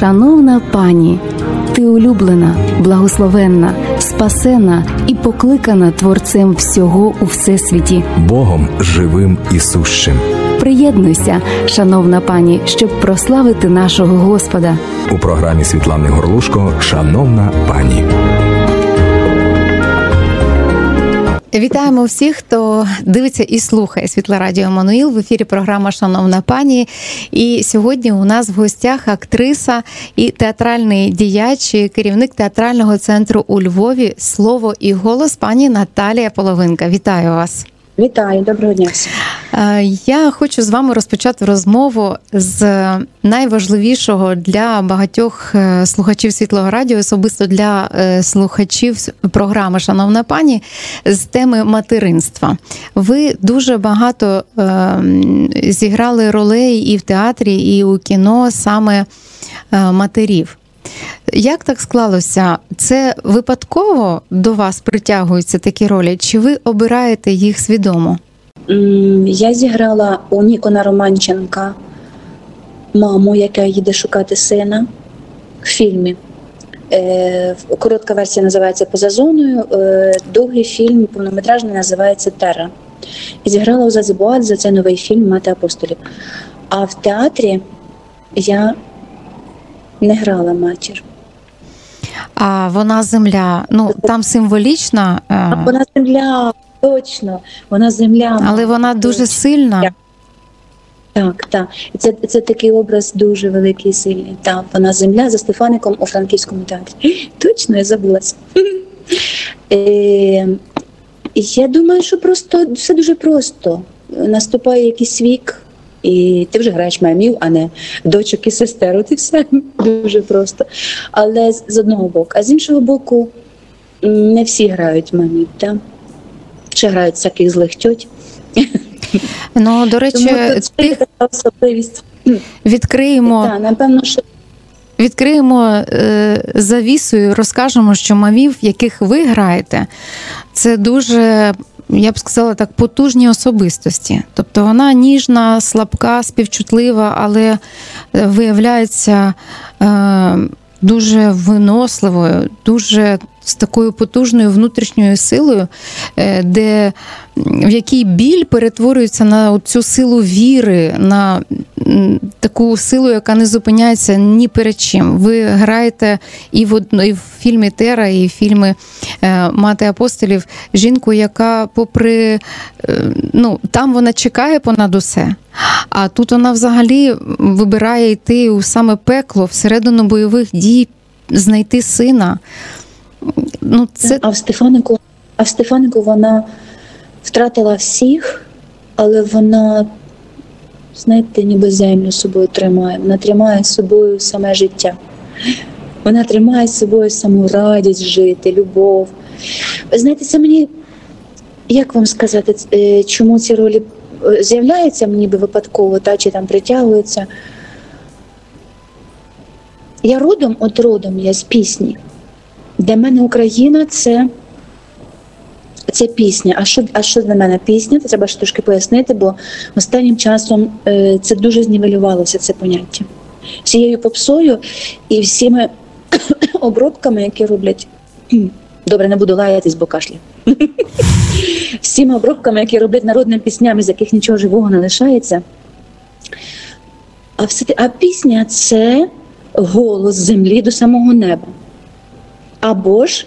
Шановна пані, ти улюблена, благословенна, спасена і покликана Творцем всього у всесвіті. Богом живим і сущим. Приєднуйся, шановна пані, щоб прославити нашого Господа. У програмі Світлани Горлушко Шановна пані. Вітаємо всіх, хто дивиться і слухає Світла Радіо Мануїл В ефірі програма Шановна пані. І сьогодні у нас в гостях актриса і театральний діяч, і керівник театрального центру у Львові Слово і голос пані Наталія Половинка. Вітаю вас. Вітаю, доброго дня. Е, Я хочу з вами розпочати розмову з найважливішого для багатьох е, слухачів світлого радіо, особисто для е, слухачів програми Шановна пані, з теми материнства. Ви дуже багато зіграли ролей і в театрі, і у кіно саме матерів. Як так склалося? Це випадково до вас притягуються такі ролі? Чи ви обираєте їх свідомо? Я зіграла у Нікона Романченка маму, яка їде шукати сина в фільмі. Е, Коротка версія називається Поза зоною. е, Довгий фільм повнометражний називається Терра. І зіграла у Зазибуадзе, це новий фільм Мати апостолів. А в театрі я не грала матір. А вона земля, ну там символічна, е, А Вона земля, точно, вона земля. але вона дуже сильна. Так, так. Це, це такий образ дуже великий сильний. Так, вона земля за Стефаником у франківському театрі. Точно, я забулася. Е, я думаю, що просто все дуже просто. Наступає якийсь вік, і ти вже граєш мамів, а не дочок і сестер. От і все дуже просто. Але з одного боку, а з іншого боку, не всі грають мамів, так? Ще грають всяких злих тьоть. Ну, до речі, Тому тут тих така особливість. відкриємо, Так, напевно, що відкриємо е, завісою, розкажемо, що мамів, яких ви граєте, це дуже. Я б сказала так, потужні особистості. Тобто вона ніжна, слабка, співчутлива, але е, виявляється е, дуже виносливою, дуже з такою потужною внутрішньою силою, е, де в якій біль перетворюється на цю силу віри, на таку силу, яка не зупиняється ні перед чим. Ви граєте і в і в фільмі Тера, і в фільмі е, Мати апостолів жінку, яка, попри е, ну там вона чекає понад усе. А тут вона взагалі вибирає йти у саме пекло всередину бойових дій, знайти сина. Ну, це А в Стефанику, а в Стефанику вона втратила всіх, але вона, знаєте, ніби землю собою тримає. Вона тримає собою саме життя. Вона тримає з собою саму радість жити, любов. Ви знаєте, це мені, як вам сказати, е, чому ці ролі е, з'являються мені би випадково, та, чи там притягуються. Я родом, от родом я з пісні. Для мене Україна це, це пісня. А що, а що для мене пісня? Це треба ж трошки пояснити, бо останнім часом е, це дуже знівелювалося це поняття. Всією попсою і всіми обробками, які роблять. Добре, не буду лаятись, бо кашлю. Всіми обробками, які роблять народними піснями, з яких нічого живого не лишається. А, все, а пісня це голос землі до самого неба. Або ж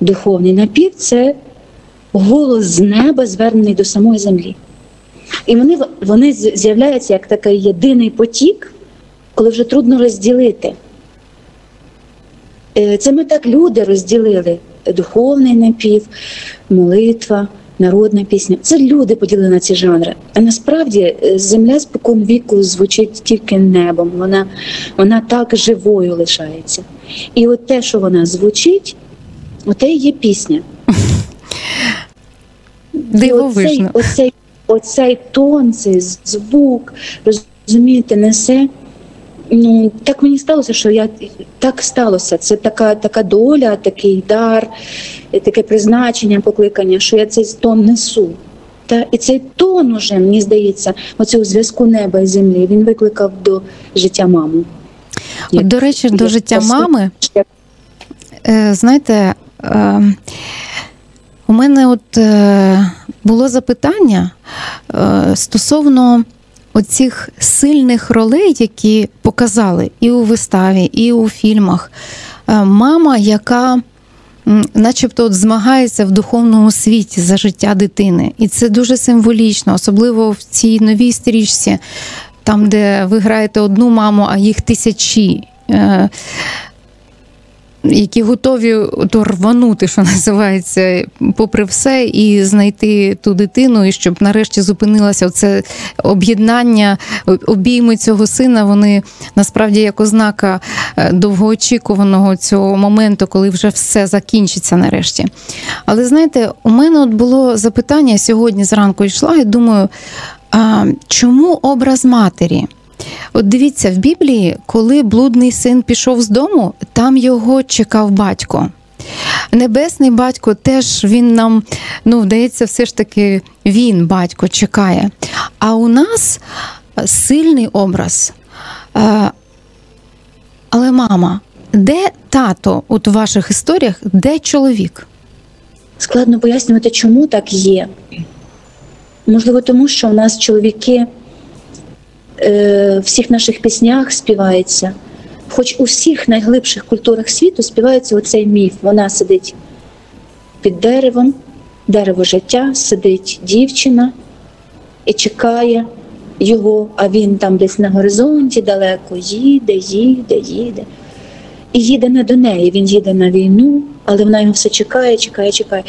духовний напів це голос з неба, звернений до самої землі. І вони, вони з'являються як такий єдиний потік, коли вже трудно розділити. Е, Це ми так люди розділили духовний напів, молитва, народна пісня. Це люди поділили на ці жанри. А насправді е, земля спокон віку звучить тільки небом. Вона, вона так живою лишається. І от те, що вона звучить, оте є пісня. І оцей, оцей, оцей тон, цей звук, розумієте, несе. Ну, так мені сталося, що я так сталося. Це така, така доля, такий дар, таке призначення, покликання, що я цей тон несу. Та і цей тон уже, мені здається, оцього зв'язку неба і землі він викликав до життя маму. От, до речі, до життя мами, е, знаєте, е, у мене от е, було запитання стосовно оцих сильних ролей, які показали і у виставі, і у фільмах. Мама, яка начебто от змагається в духовному світі за життя дитини. І це дуже символічно, особливо в цій новій стрічці, там, де ви граєте одну маму, а їх тисячі. Е, Які готові то рванути, що називається, попри все, і знайти ту дитину, і щоб нарешті зупинилося це об'єднання, обійми цього сина. Вони насправді як ознака е, довгоочікуваного цього моменту, коли вже все закінчиться нарешті. Але знаєте, у мене от було запитання сьогодні зранку йшла, і думаю, чому образ матері? От дивіться, в Біблії, коли блудний син пішов з дому, там його чекав батько. Небесний батько теж він нам, ну, вдається, все ж таки він, батько, чекає. А у нас сильний образ. Е, Але мама, де тато от у ваших історіях, де чоловік? Складно пояснювати, чому так є. Можливо, тому що у нас чоловіки е, всіх наших піснях співається, хоч у всіх найглибших культурах світу співається оцей міф. Вона сидить під деревом, дерево життя, сидить дівчина і чекає його, а він там десь на горизонті далеко їде, їде, їде. І їде не до неї, він їде на війну, але вона його все чекає, чекає, чекає.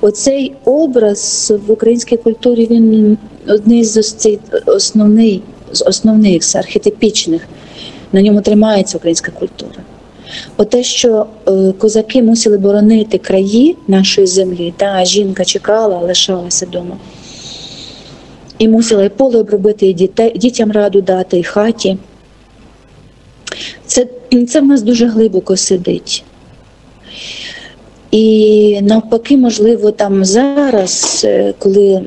Оцей образ в українській культурі він одний з основний, з основних, з архетипічних. На ньому тримається українська культура. Оте, що е, козаки мусили боронити краї нашої землі, та жінка чекала, лишалася вдома. І мусила і поле обробити, і дітей, дітям раду дати, і хаті. Це, це в нас дуже глибоко сидить. І навпаки, можливо, там зараз, е, коли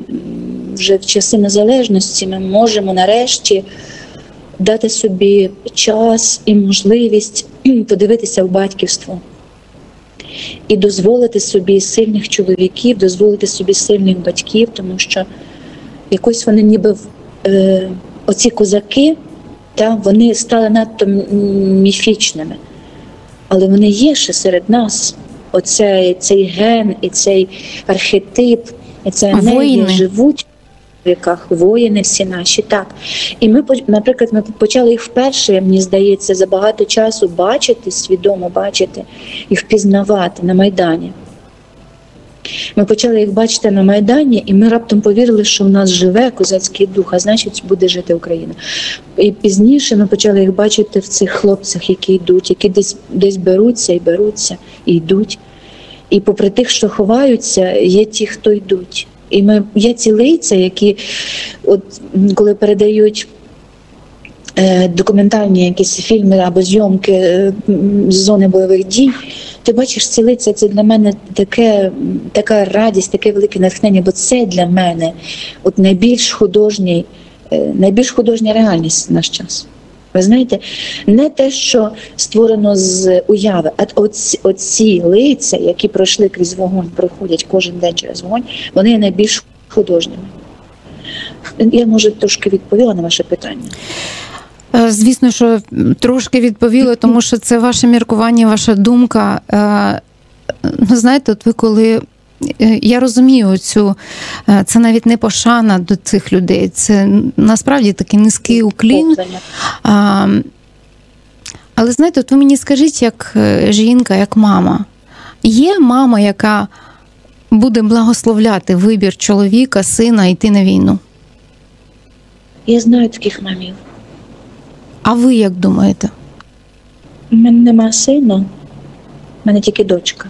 вже в часи незалежності, ми можемо нарешті дати собі час і можливість подивитися в батьківство і дозволити собі сильних чоловіків, дозволити собі сильних батьків, тому що якось вони ніби е, оці козаки, та, вони стали надто міфічними. Але вони є ще серед нас. Оцей цей ген і цей архетип, і це енергія живуть віках, воїни всі наші, так. І ми, наприклад, ми почали їх вперше, мені здається, за багато часу бачити, свідомо бачити і впізнавати на Майдані. Ми почали їх бачити на Майдані, і ми раптом повірили, що в нас живе козацький дух, а значить буде жити Україна. І пізніше ми почали їх бачити в цих хлопцях, які йдуть, які десь десь беруться і беруться, і йдуть. І попри тих, що ховаються, є ті, хто йдуть. І ми є ці лиця, які, от коли передають документальні якісь фільми або зйомки е, з зони бойових дій, ти бачиш ці лиця, це для мене таке, така радість, таке велике натхнення, бо це для мене от найбільш художній, е, найбільш художня реальність в наш час. Ви знаєте, не те, що створено з уяви, а оці, оці лиця, які пройшли крізь вогонь, проходять кожен день через вогонь, вони є найбільш художніми. Я може трошки відповіла на ваше питання. Е, Звісно, що трошки відповіли, тому що це ваше міркування, ваша думка. Е, Ну, знаєте, от ви коли. е, Я розумію цю, це навіть не пошана до цих людей. Це насправді такий низький уклін. А, але знаєте, от ви мені скажіть, як жінка, як мама, є мама, яка буде благословляти вибір чоловіка, сина йти на війну? Я знаю таких мамів. А ви як думаєте? У мене нема сина, в мене тільки дочка.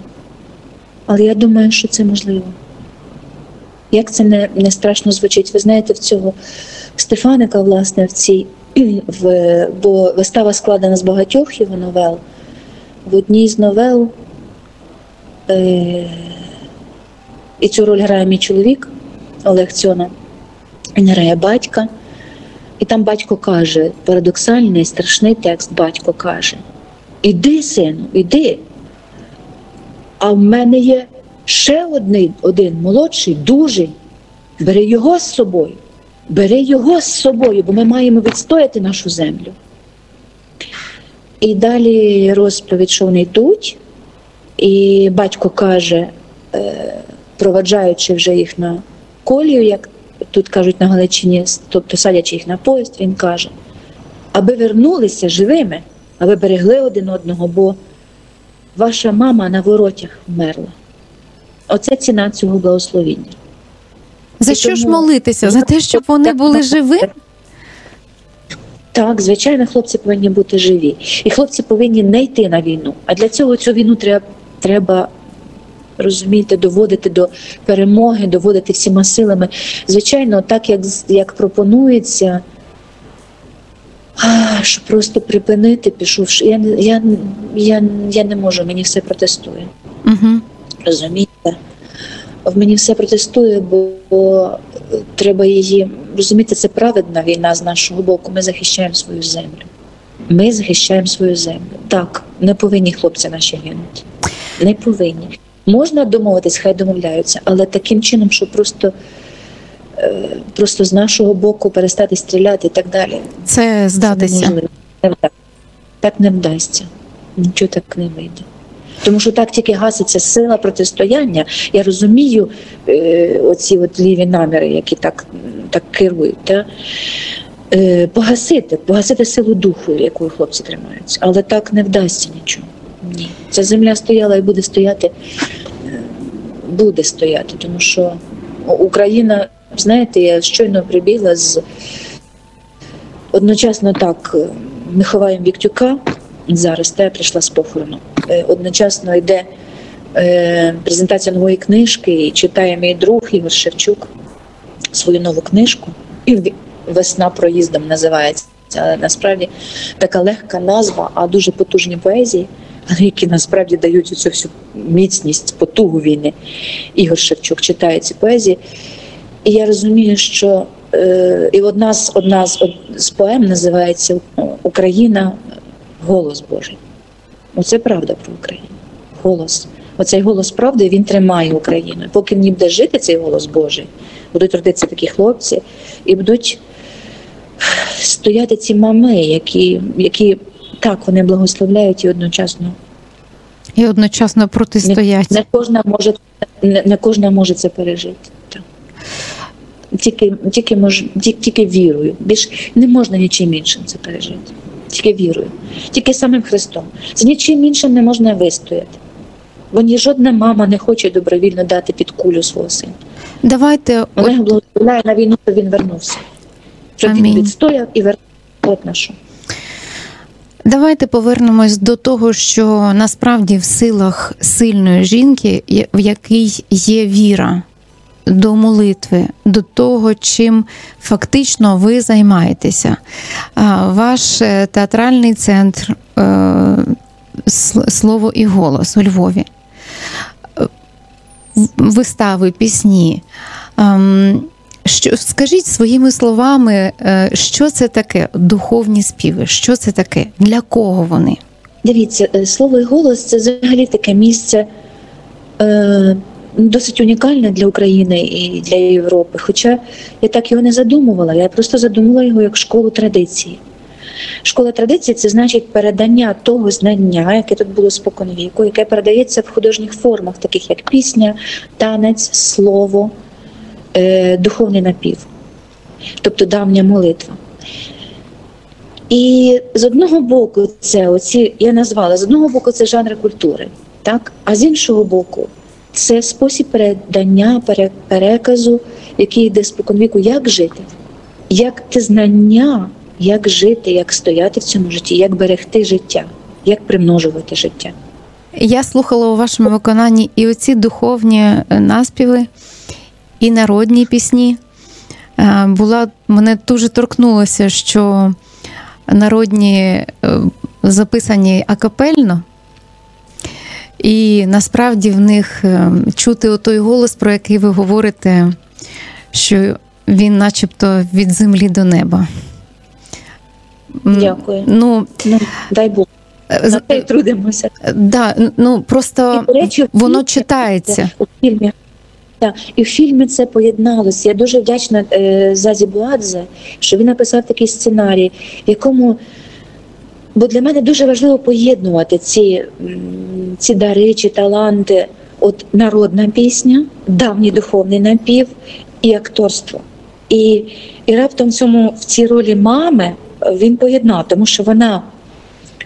Але я думаю, що це можливо. Як це не, не страшно звучить? Ви знаєте, в цього Стефаника, власне, в цій, в, бо вистава складена з багатьох його новел. В одній з новел е, і цю роль грає мій чоловік Олег Цьона. Він грає батька. І там батько каже, парадоксальний, страшний текст, батько каже: Іди, сину, іди. А в мене є ще один, один молодший, дужий. Бери його з собою. Бери його з собою, бо ми маємо відстояти нашу землю. І далі розповідь, що вони йдуть, і батько каже, е, проваджаючи вже їх на колію, як тут кажуть на Галичині, тобто садячи їх на поїзд, він каже, аби вернулися живими, аби берегли один одного, бо ваша мама на воротях вмерла. Оце ціна цього благословіння. За І що ж молитися? За те, щоб вони були живі? Так, звичайно, хлопці повинні бути живі. І хлопці повинні не йти на війну. А для цього цю війну треба, треба розумієте, доводити до перемоги, доводити всіма силами. Звичайно, так як, як пропонується, а, що просто припинити, пішовши. Я, я, я, я не можу, мені все протестує. Угу. Розумієте? В мені все протестує, бо, бо треба її розуміти, це праведна війна з нашого боку. Ми захищаємо свою землю. Ми захищаємо свою землю. Так, не повинні хлопці наші гинути. Не повинні. Можна домовитись, хай домовляються, але таким чином, що просто, е, просто з нашого боку перестати стріляти і так далі. Це Це здатися. неможливо. Не Так не вдасться. Нічого так не вийде. Тому що так тільки гаситься сила протистояння. Я розумію е, оці от ліві наміри, які так, так керують. Та? Е, погасити, погасити силу духу, якою хлопці тримаються. Але так не вдасться нічого. Ні. Ця земля стояла і буде стояти, буде стояти, тому що Україна, знаєте, я щойно прибігла з одночасно так е, ми ховаємо Віктюка. Зараз та я прийшла з похорону. Е, Одночасно йде е, презентація нової книжки, і читає мій друг Ігор Шевчук свою нову книжку. І Весна проїздом називається. Але насправді така легка назва, а дуже потужні поезії, які насправді дають цю всю міцність, потугу війни. Ігор Шевчук читає ці поезії. І я розумію, що е, і одна з одна з, од- з поем називається Україна голос Божий. Оце правда про Україну. Голос. Оцей голос правди він тримає Україну. Поки в буде жити цей голос Божий, будуть родитися такі хлопці, і будуть стояти ці мами, які, які так вони благословляють і одночасно І одночасно протистоять. не кожна може не, не кожна може це пережити. Так. Тільки, тільки, мож, ті- тільки вірою. Більш не можна нічим іншим це пережити. Тільки вірою. Тільки самим Христом. З нічим іншим не можна вистояти. Бо ні жодна мама не хоче добровільно дати під кулю свого сина. Давайте от, благословляє на війну, щоб він вернувся. Щоб Амінь. він відстояв і вернувся. От на що. Давайте повернемось до того, що насправді в силах сильної жінки, в якій є віра до молитви, до того, чим фактично ви займаєтеся. Ваш е, театральний центр е, «С- Слово і голос у Львові. Е, Вистави, пісні. Що, скажіть своїми словами, е, що це таке духовні співи? Що це таке? Для кого вони? Дивіться, е, слово і голос це взагалі таке місце е, досить унікальне для України і для Європи. Хоча я так його не задумувала, я просто задумала його як школу традиції. Школа традиції це значить передання того знання, яке тут було споконвіку, яке передається в художніх формах, таких як пісня, танець, слово, е, духовний напів, тобто давня молитва. І з одного боку, це оці, я назвала, з одного боку, це жанри культури, так? а з іншого боку, це спосіб передання, переказу, який йде споконвіку, як жити, як те знання, як жити, як стояти в цьому житті, як берегти життя, як примножувати життя. Я слухала у вашому виконанні і оці духовні е, наспіви, і народні пісні. Е, Була мене дуже торкнулося, що народні е, записані акапельно, і насправді в них е, чути отой голос, про який ви говорите, що він начебто від землі до неба. Дякую. Ну, Ну, дай Бог. На те трудимося. да, ну просто І, речі, воно читається. У фільмі. І в фільмі це поєдналося. Я дуже вдячна е, Зазі Буадзе, що він написав такий сценарій, в якому. Бо для мене дуже важливо поєднувати ці, ці дари чи таланти. От народна пісня, давній духовний напів і акторство. І, і раптом цьому в цій ролі мами він поєднав, тому що вона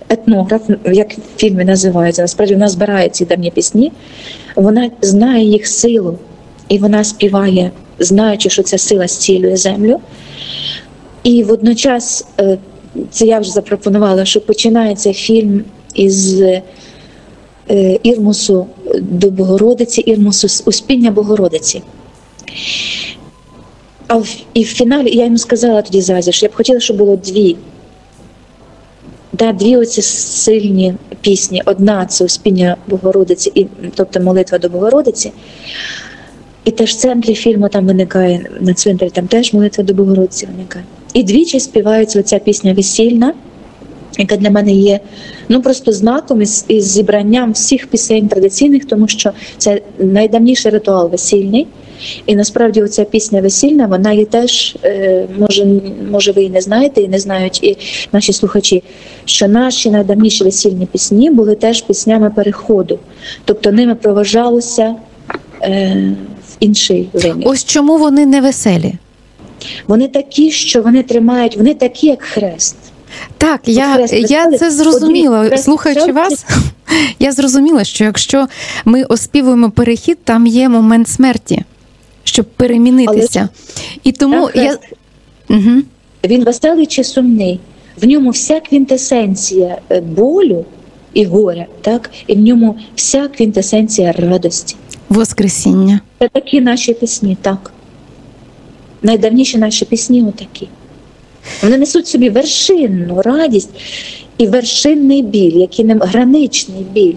етнограф, як в фільмі називається, насправді вона збирає ці давні пісні, вона знає їх силу, і вона співає, знаючи, що ця сила зцілює землю. І водночас, е, це я вже запропонувала, що починається фільм із е, Ірмусу до Богородиці, Ірмусу Успіння Богородиці. А в, і в фіналі я йому сказала тоді Зазі, що я б хотіла, щоб було дві. Да, дві оці сильні пісні. Одна це Успіння Богородиці, і, тобто молитва до Богородиці. І теж в центрі фільму там виникає на цвинтарі, там теж молитва до Богородиці виникає. І двічі співається оця пісня весільна, яка для мене є ну просто знаком із, із зібранням всіх пісень традиційних, тому що це найдавніший ритуал весільний. І насправді оця пісня весільна, вона є теж, е, може, може ви і не знаєте, і не знають і наші слухачі, що наші найдавніші весільні пісні були теж піснями переходу, тобто ними проважалося е, інший вимір. Ось чому вони не веселі. Вони такі, що вони тримають, вони такі, як хрест. Так, я, хрест я це зрозуміла. Слухаючи вас, я зрозуміла, що якщо ми оспівуємо перехід, там є момент смерті, щоб перемінитися. І тому Так, я. Угу. Він веселий чи сумний. В ньому вся квінтесенція е, болю і горя, так? і в ньому вся квінтесенція радості. Воскресіння. Це такі наші пісні, так. Найдавніші наші пісні отакі. Вони несуть собі вершинну радість і вершинний біль, який не граничний біль.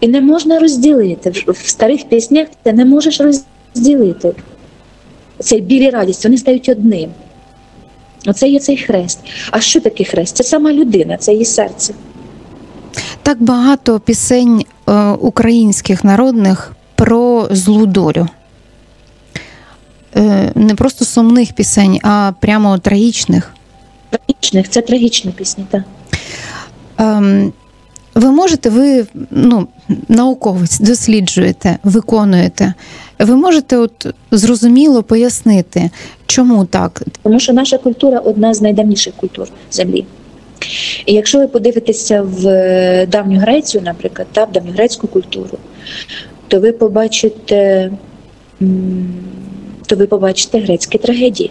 І не можна розділити. В- старих піснях ти не можеш розділити. Цей біль і радість, вони стають одним. Оце є цей хрест. А що таке хрест? Це сама людина, це її серце. Так багато пісень е, українських народних про злу долю. Е, не просто сумних пісень, а прямо трагічних. Трагічних, це трагічні пісні, так. Ем, ви можете, ви ну, науковець, досліджуєте, виконуєте. Ви можете от зрозуміло пояснити, чому так? Тому що наша культура одна з найдавніших культур землі. І якщо ви подивитеся в е, давню Грецію, наприклад, та, в давньогрецьку культуру, то ви побачите, то ви побачите грецькі трагедії.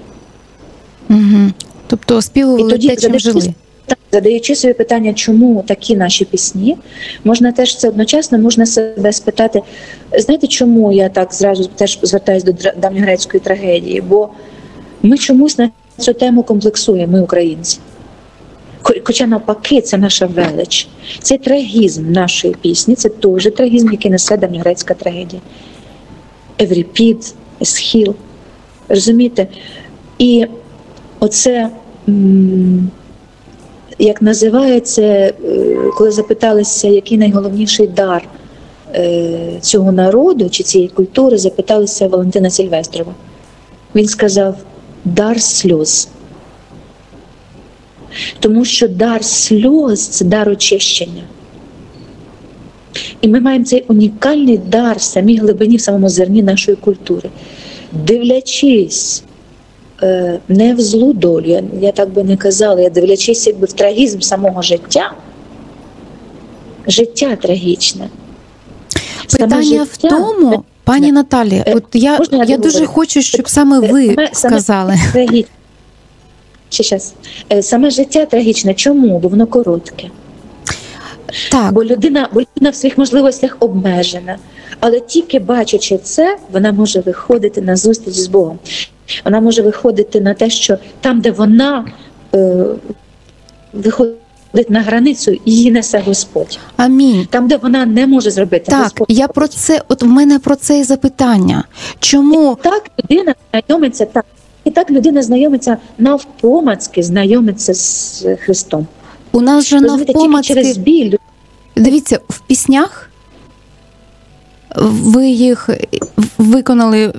Угу. Тобто оспівували те, чим жили. так, задаючи собі питання, чому такі наші пісні, можна теж це одночасно можна себе спитати, знаєте, чому я так зразу теж звертаюся до давньогрецької трагедії? Бо ми чомусь на цю тему комплексуємо, ми українці. Хоча навпаки, це наша велич. Це трагізм нашої пісні, це теж трагізм, який несе давньогрецька трагедія. Евріпід, Есхіл. Розумієте? І оце, як називається, е, коли запиталися, який найголовніший дар е, цього народу чи цієї культури, запиталися Валентина Сільвестрова. Він сказав: дар сльоз. Тому що дар сльоз це дар очищення. І ми маємо цей унікальний дар в самій глибині, в самому зерні нашої культури. Дивлячись е, не в злу долю, я, я так би не казала, я дивлячись якби в трагізм самого життя. Життя трагічне. Саме Питання в тому, пані Наталі, Е, от я, я я дуже хочу, щоб саме ви Саме- саме сказали. Трагічне. Ще щас. Е, Саме життя трагічне. Чому? Бо воно коротке. Так, Бо людина, бо людина в своїх можливостях обмежена. Але тільки бачачи це, вона може виходити на зустріч з Богом. Вона може виходити на те, що там, де вона е, виходить на границю, її несе Господь. амінь. Там, де вона не може зробити, Так, Господь я про це, от в мене про це і запитання. Чому так людина знайомиться так. і так людина знайомиться навпомацьки, знайомиться з Христом. У нас же тільки через біль дивіться, в піснях ви їх виконали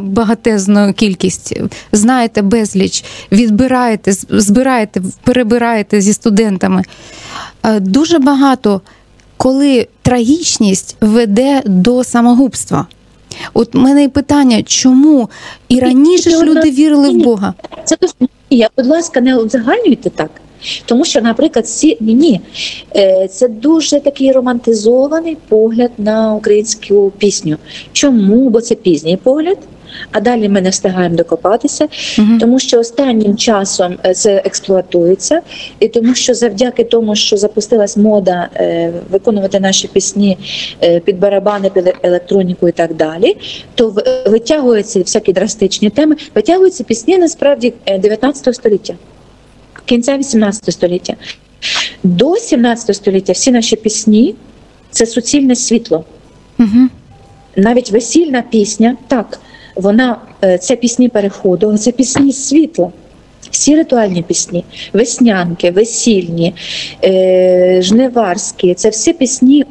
багатезну кількість, знаєте безліч, відбираєте, збираєте, перебираєте зі студентами. Е, Дуже багато, коли трагічність веде до самогубства. От в мене і питання, чому і раніше ж люди вірили в Бога? Це я, будь ласка, не узагальнюйте так. Тому що, наприклад, всі ні, ні, Е, це дуже такий романтизований погляд на українську пісню. Чому? Бо це пізній погляд. А далі ми не встигаємо докопатися, Мгм. тому що останнім часом е, це експлуатується, і тому що завдяки тому, що запустилась мода е, виконувати наші пісні е, під барабани, під електроніку і так далі, то витягуються всякі драстичні теми, витягуються пісні насправді е, 19 століття, кінця 18 століття. До 17 століття всі наші пісні це суцільне світло. Мгм. Навіть весільна пісня, так, вона е, це пісні переходу, це пісні світла. Всі ритуальні пісні, веснянки, весільні, е, жниварські це всі пісні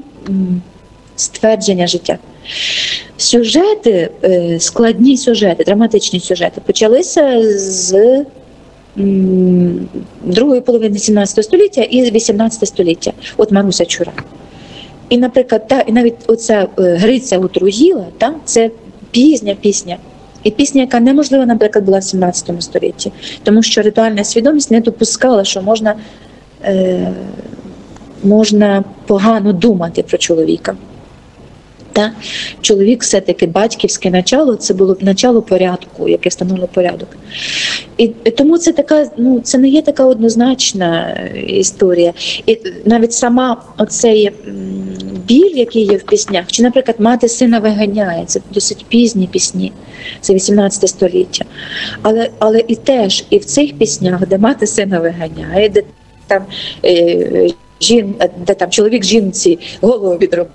ствердження життя. Сюжети, е, складні сюжети, драматичні сюжети почалися з другої половини 17 століття і 18 століття. От Маруся Чура. І, наприклад, та, і навіть оця е, Гриця Утруїла, та, це пізня пісня. І пісня, яка неможлива, наприклад, була в 17 столітті, тому що ритуальна свідомість не допускала, що можна, е, можна погано думати про чоловіка. Та? Чоловік все-таки батьківське начало, це було начало порядку, яке встановило порядок. І, тому це така, ну це не є така однозначна е, історія. І навіть сама оцей біль, який є в піснях, чи, наприклад, мати сина виганяє, це досить пізні пісні, це 18 століття. Але, але і теж і в цих піснях, де мати сина виганяє, де там е, жін, де там чоловік жінці голову відробив.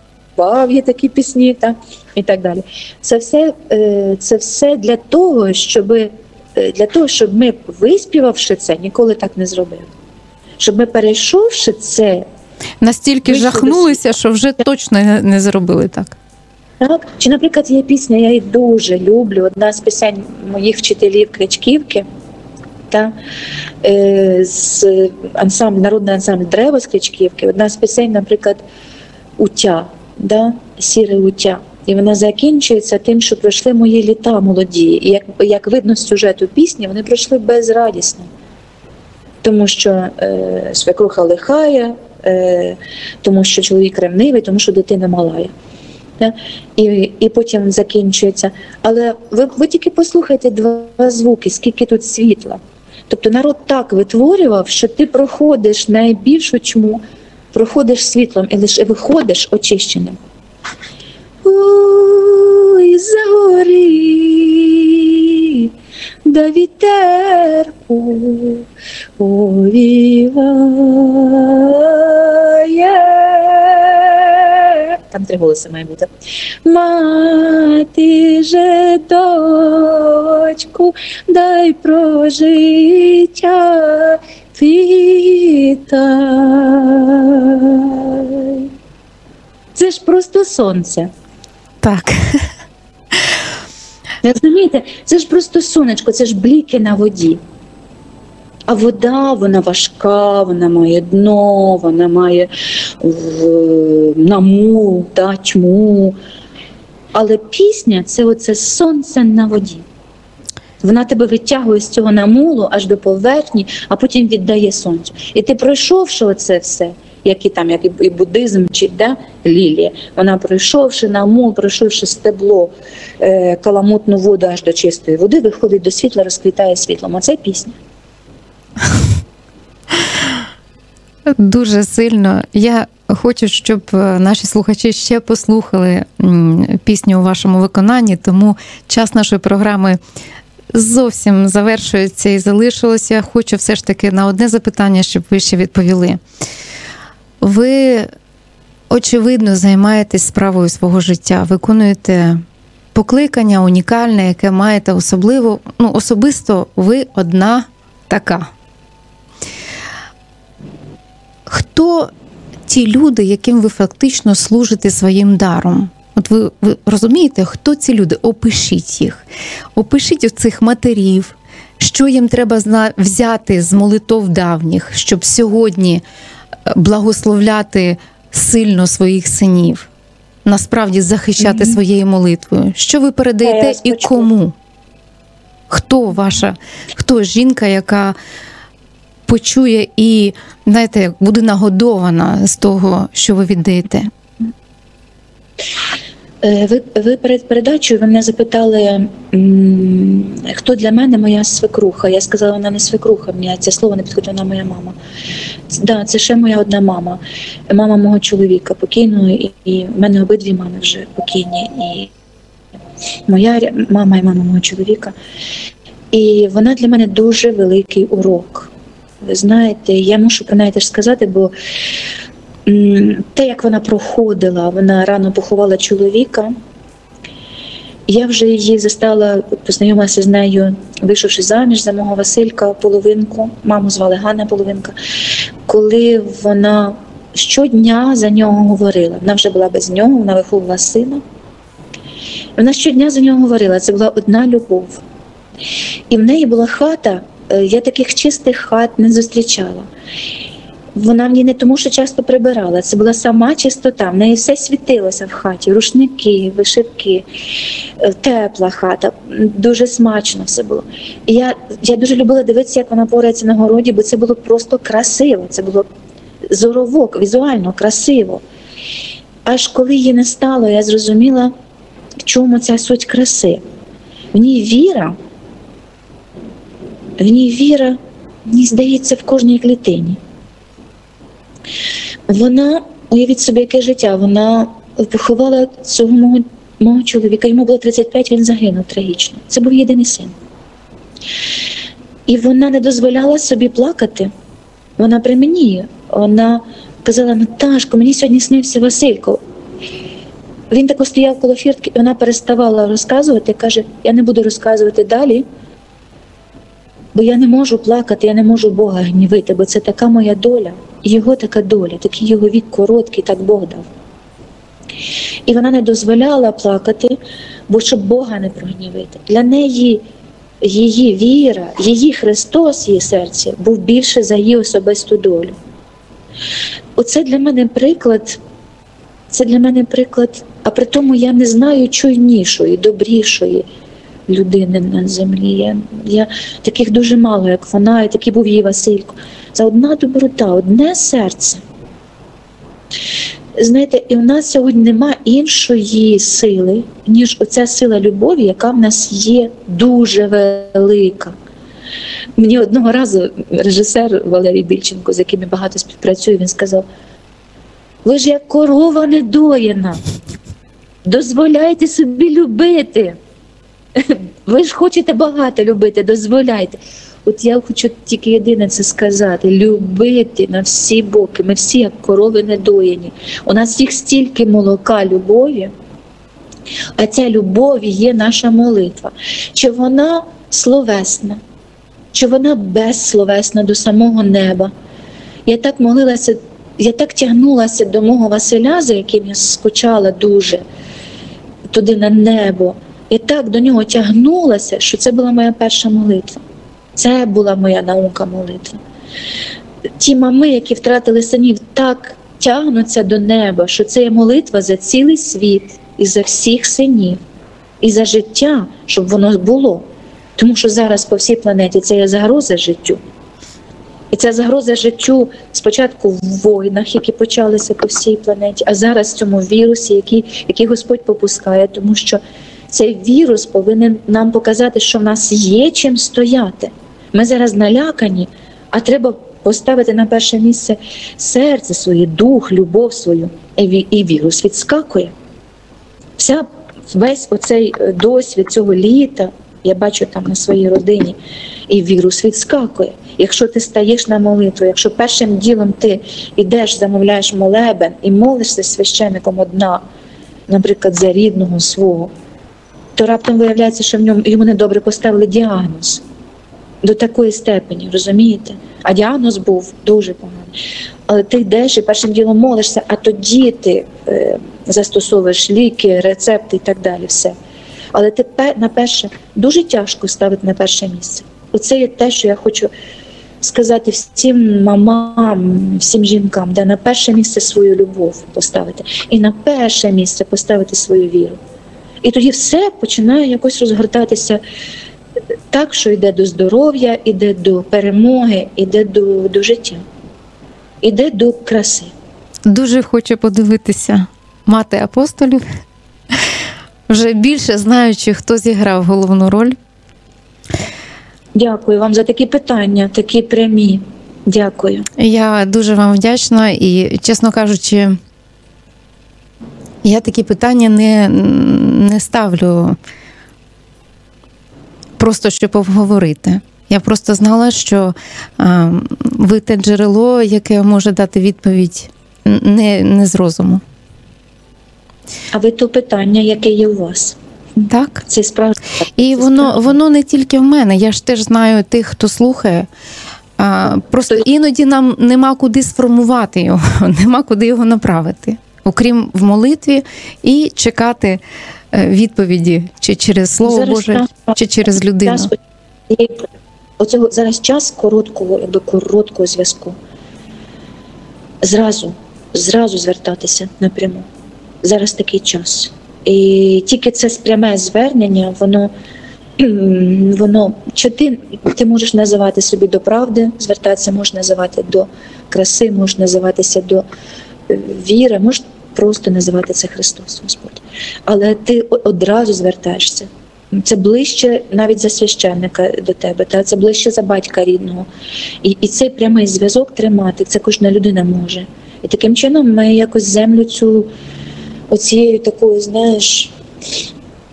Є такі пісні, та, і так далі. Це все, е, це все для того, щоб е, для того, щоб ми, виспівавши це, ніколи так не зробили. Щоб ми, перейшовши це, Настільки жахнулися, що вже точно не- зробили так. так? Чи, наприклад, є пісня, я її дуже люблю, одна з пісень моїх вчителів Кричківки, та, е, з ансамбль, народний ансамбль Древо з Кричківки, одна з пісень, наприклад, Утя, да? сіре уття. І вона закінчується тим, що пройшли мої літа молоді. І як, як видно з сюжету пісні, вони пройшли безрадісно. Тому що е, свекруха лихає, е, тому що чоловік ревнивий, тому що дитина малає. Да? І, і потім закінчується. Але ви, ви тільки послухайте два звуки, скільки тут світла. Тобто народ так витворював, що ти проходиш найбільшу чму, проходиш світлом і лише виходиш очищеним. Ой, за горі, да вітер повіває. Там три голоси має бути. Мати же дочку, дай прожиття вітай. Це ж просто сонце. Так. Розумієте, це ж просто сонечко, це ж бліки на воді. А вода, вона важка, вона має дно, вона має намул, та, тьму. Але пісня це оце сонце на воді. Вона тебе витягує з цього намулу аж до поверхні, а потім віддає сонцю. І ти пройшовши оце все, як і там, як і буддизм чи да, лілія, вона пройшовши намул, пройшовши стебло, е, каламутну воду аж до чистої води, виходить до світла, розквітає світлом. Оце пісня. Дуже сильно. Я хочу, щоб е, наші слухачі ще послухали пісню у вашому виконанні, тому час нашої програми зовсім завершується і залишилося. Хочу все ж таки на одне запитання, щоб ви ще відповіли. Ви, очевидно, займаєтесь справою свого життя, виконуєте покликання унікальне, яке маєте особливо, ну, особисто ви одна така. Хто ті люди, яким ви фактично служите своїм даром? От ви, ви розумієте, хто ці люди? Опишіть їх. Опишіть цих матерів, що їм треба взяти з молитов давніх, щоб сьогодні благословляти сильно своїх синів, насправді захищати Мгм. своєю молитвою. Що ви передаєте і кому? Хто ваша, хто жінка, яка почує і, знаєте, буде нагодована з того, що ви віддаєте? Е, Ви, ви перед передачею ви мене запитали, хто для мене моя свекруха. Я сказала, вона не свекруха, мені це слово не підходить, вона моя мама. Да, це ще моя одна мама, мама мого чоловіка покійного, і, в мене обидві мами вже покійні. І моя мама і мама мого чоловіка. І вона для мене дуже великий урок. Ви знаєте, я мушу про неї теж сказати, бо те, як вона проходила, вона рано поховала чоловіка. Я вже її застала, познайомилася з нею, вийшовши заміж за мого Василька половинку, маму звали Ганна Половинка, коли вона щодня за нього говорила. Вона вже була без нього, вона виховувала сина. Вона щодня за нього говорила, це була одна любов. І в неї була хата, е, я таких чистих хат не зустрічала. Вона в ній не тому, що часто прибирала. Це була сама чистота. В неї все світилося в хаті: рушники, вишивки, е, тепла хата. Дуже смачно все було. І я, я дуже любила дивитися, як вона порається на городі, бо це було просто красиво. Це було зоровок, візуально красиво. Аж коли її не стало, я зрозуміла, в чому ця суть краси. В ній віра, в ній віра, мені здається, в кожній клітині. Вона, уявіть собі, яке життя, вона поховала цього мого, мого чоловіка. Йому було 35, він загинув трагічно. Це був єдиний син. І вона не дозволяла собі плакати. Вона при мені. Вона казала: Наташко, мені сьогодні снився Василько. Він тако стояв коло фіртки, і вона переставала розказувати, каже: Я не буду розказувати далі, бо я не можу плакати, я не можу Бога гнівити, бо це така моя доля, його така доля, такий його вік короткий, так Бог дав. І вона не дозволяла плакати, бо щоб Бога не прогнівити. Для неї її віра, її Христос, її серці був більше за її особисту долю. Оце для мене приклад. Це для мене приклад, а при тому я не знаю чуйнішої, добрішої людини на землі. Я, я таких дуже мало, як вона, і такий був її Василько. Це одна доброта, одне серце. Знаєте, і в нас сьогодні нема іншої сили, ніж оця сила любові, яка в нас є дуже велика. Мені одного разу режисер Валерій Більченко, з яким я багато співпрацюю, він сказав: ви ж як корова недоїна, дозволяйте собі любити. Ви ж хочете багато любити, дозволяйте. От я хочу тільки єдине це сказати: любити на всі боки. Ми всі як корови недоїні. У нас їх стільки молока любові, а ця любов є наша молитва. Чи вона словесна, чи вона безсловесна до самого неба? Я так молилася, я так тягнулася до мого Василя, за яким я скучала дуже туди на небо. Я так до нього тягнулася, що це була моя перша молитва. Це була моя наука молитва. Ті мами, які втратили синів, так тягнуться до неба, що це є молитва за цілий світ і за всіх синів, і за життя, щоб воно було. Тому що зараз по всій планеті це є загроза життю. І ця загроза життю спочатку в війнах, які почалися по всій планеті, а зараз в цьому вірусі, який, який Господь попускає, тому що цей вірус повинен нам показати, що в нас є чим стояти. Ми зараз налякані, а треба поставити на перше місце серце своє, дух, любов свою, і вірус відскакує. Вся весь оцей е, досвід цього літа, я бачу там на своїй родині, і вірус відскакує. Якщо ти стаєш на молитву, якщо першим ділом ти йдеш, замовляєш молебен і молишся священником одна, наприклад, за рідного свого, то раптом виявляється, що в ньому йому недобре поставили діагноз до такої степені, розумієте? А діагноз був дуже поганий. Але ти йдеш і першим ділом молишся, а тоді ти е, застосовуєш ліки, рецепти і так далі. все. Але ти на перше дуже тяжко ставити на перше місце. Оце є те, що я хочу сказати всім мамам, всім жінкам, де на перше місце свою любов поставити, і на перше місце поставити свою віру. І тоді все починає якось розгортатися так, що йде до здоров'я, йде до перемоги, йде до, до життя, йде до краси. Дуже хочу подивитися мати апостолів, вже більше знаючи, хто зіграв головну роль. Дякую вам за такі питання, такі прямі. Дякую. Я дуже вам вдячна і, чесно кажучи, я такі питання не, не ставлю просто щоб обговорити. Я просто знала, що а, ви те джерело, яке може дати відповідь не, не з розуму. А ви то питання, яке є у вас? Так. Це справді. І Це воно справді. воно не тільки в мене. Я ж теж знаю тих, хто слухає. А, Просто іноді нам нема куди сформувати його, нема куди його направити, окрім в молитві і чекати е, відповіді чи через слово Зараз Боже, час- чи через людину. Оцього зараз час короткого, якби короткого зв'язку. Зразу, зразу звертатися напряму. Зараз такий час. І тільки це пряме звернення, воно, воно чи ти, ти можеш називати собі до правди, звертатися, можеш називати до краси, можеш називатися до е, віри, можеш просто називати це Христос Господь. Але ти одразу звертаєшся. Це ближче навіть за священника до тебе, та це ближче за батька рідного. І, і цей прямий зв'язок тримати, це кожна людина може. І таким чином ми якось землю цю оцією такою, знаєш,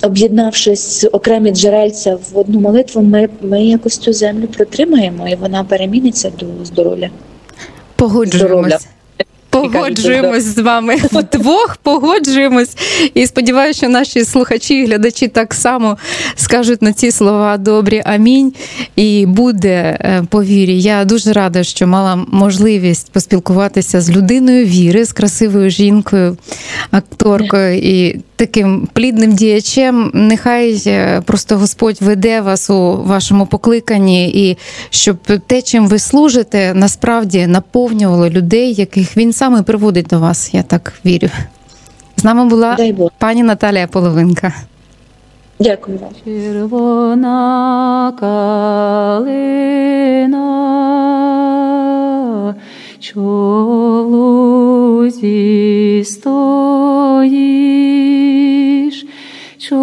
об'єднавшись окремі джерельця в одну молитву, ми, ми якось цю землю протримаємо, і вона переміниться до здоров'я. Погоджуємось. Погоджуємось з вами вдвох, погоджуємось. І сподіваюся, що наші слухачі і глядачі так само скажуть на ці слова добрі амінь. І буде е, по вірі. Я дуже рада, що мала можливість поспілкуватися з людиною віри, з красивою жінкою, акторкою і таким плідним діячем. Нехай е, просто Господь веде вас у вашому покликанні, і щоб те, чим ви служите, насправді наповнювало людей, яких він саме приводить до вас. Я так вірю. З нами була пані Наталія Половинка. Дякую вам. Червона калина, що в лузі стоїш, що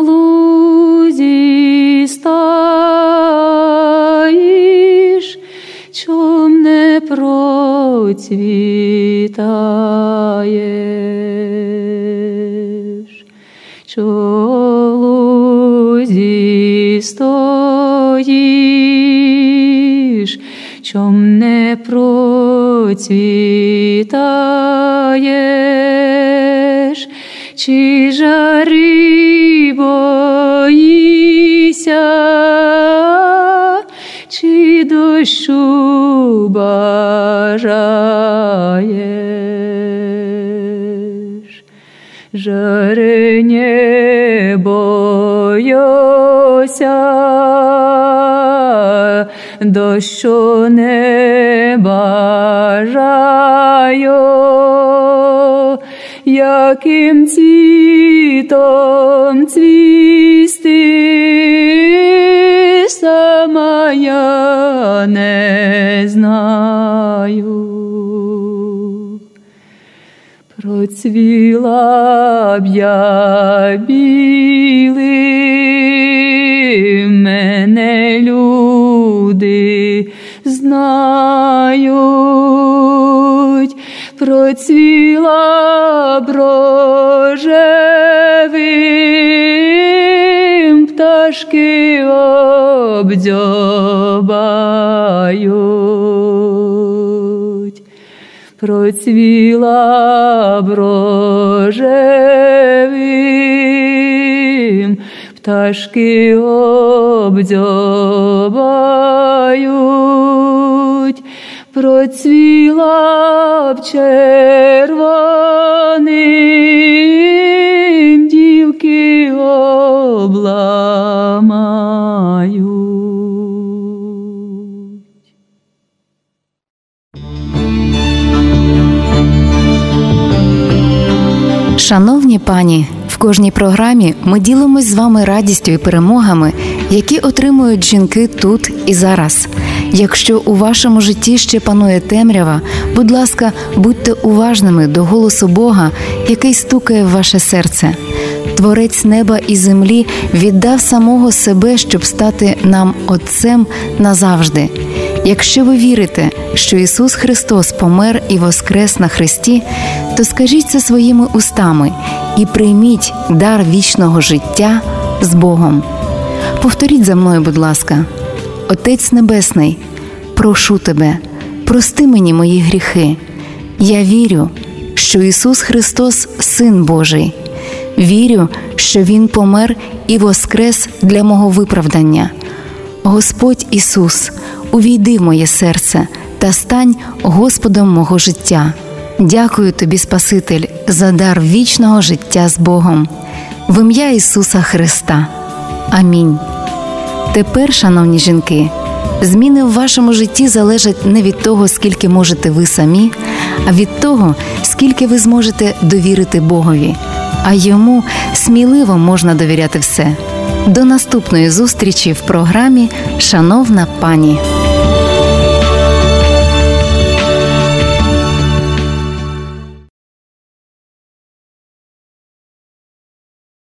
в лузі стоїш, чом не процвітаєш що стоїш, чом не процвітаєш, чи жари боїся, дощу бажаєш. Жаре не бойося, дощу не бажаю, яким цвітом цвісти, сама я не знаю. Процвіла б я білим, мене люди знають, процвіла б рожевим, пташки обдьобають. Процвіла брожевим, пташки обдьобають, процвіла б червоним, дівки обламають. Шановні пані, в кожній програмі ми ділимось з вами радістю і перемогами, які отримують жінки тут і зараз. Якщо у вашому житті ще панує темрява, будь ласка, будьте уважними до голосу Бога, який стукає в ваше серце. Творець неба і землі віддав самого себе, щоб стати нам Отцем назавжди. Якщо ви вірите, що Ісус Христос помер і воскрес на Христі, то скажіть це своїми устами і прийміть дар вічного життя з Богом. Повторіть за мною, будь ласка, Отець Небесний, прошу тебе, прости мені мої гріхи. Я вірю, що Ісус Христос Син Божий. Вірю, що Він помер і воскрес для мого виправдання. Господь Ісус, увійди в моє серце та стань Господом мого життя. Дякую тобі, Спаситель, за дар вічного життя з Богом. В ім'я Ісуса Христа. Амінь. Тепер, шановні жінки, зміни в вашому житті залежать не від того, скільки можете ви самі, а від того, скільки ви зможете довірити Богові. А йому сміливо можна довіряти все. До наступної зустрічі в програмі Шановна пані.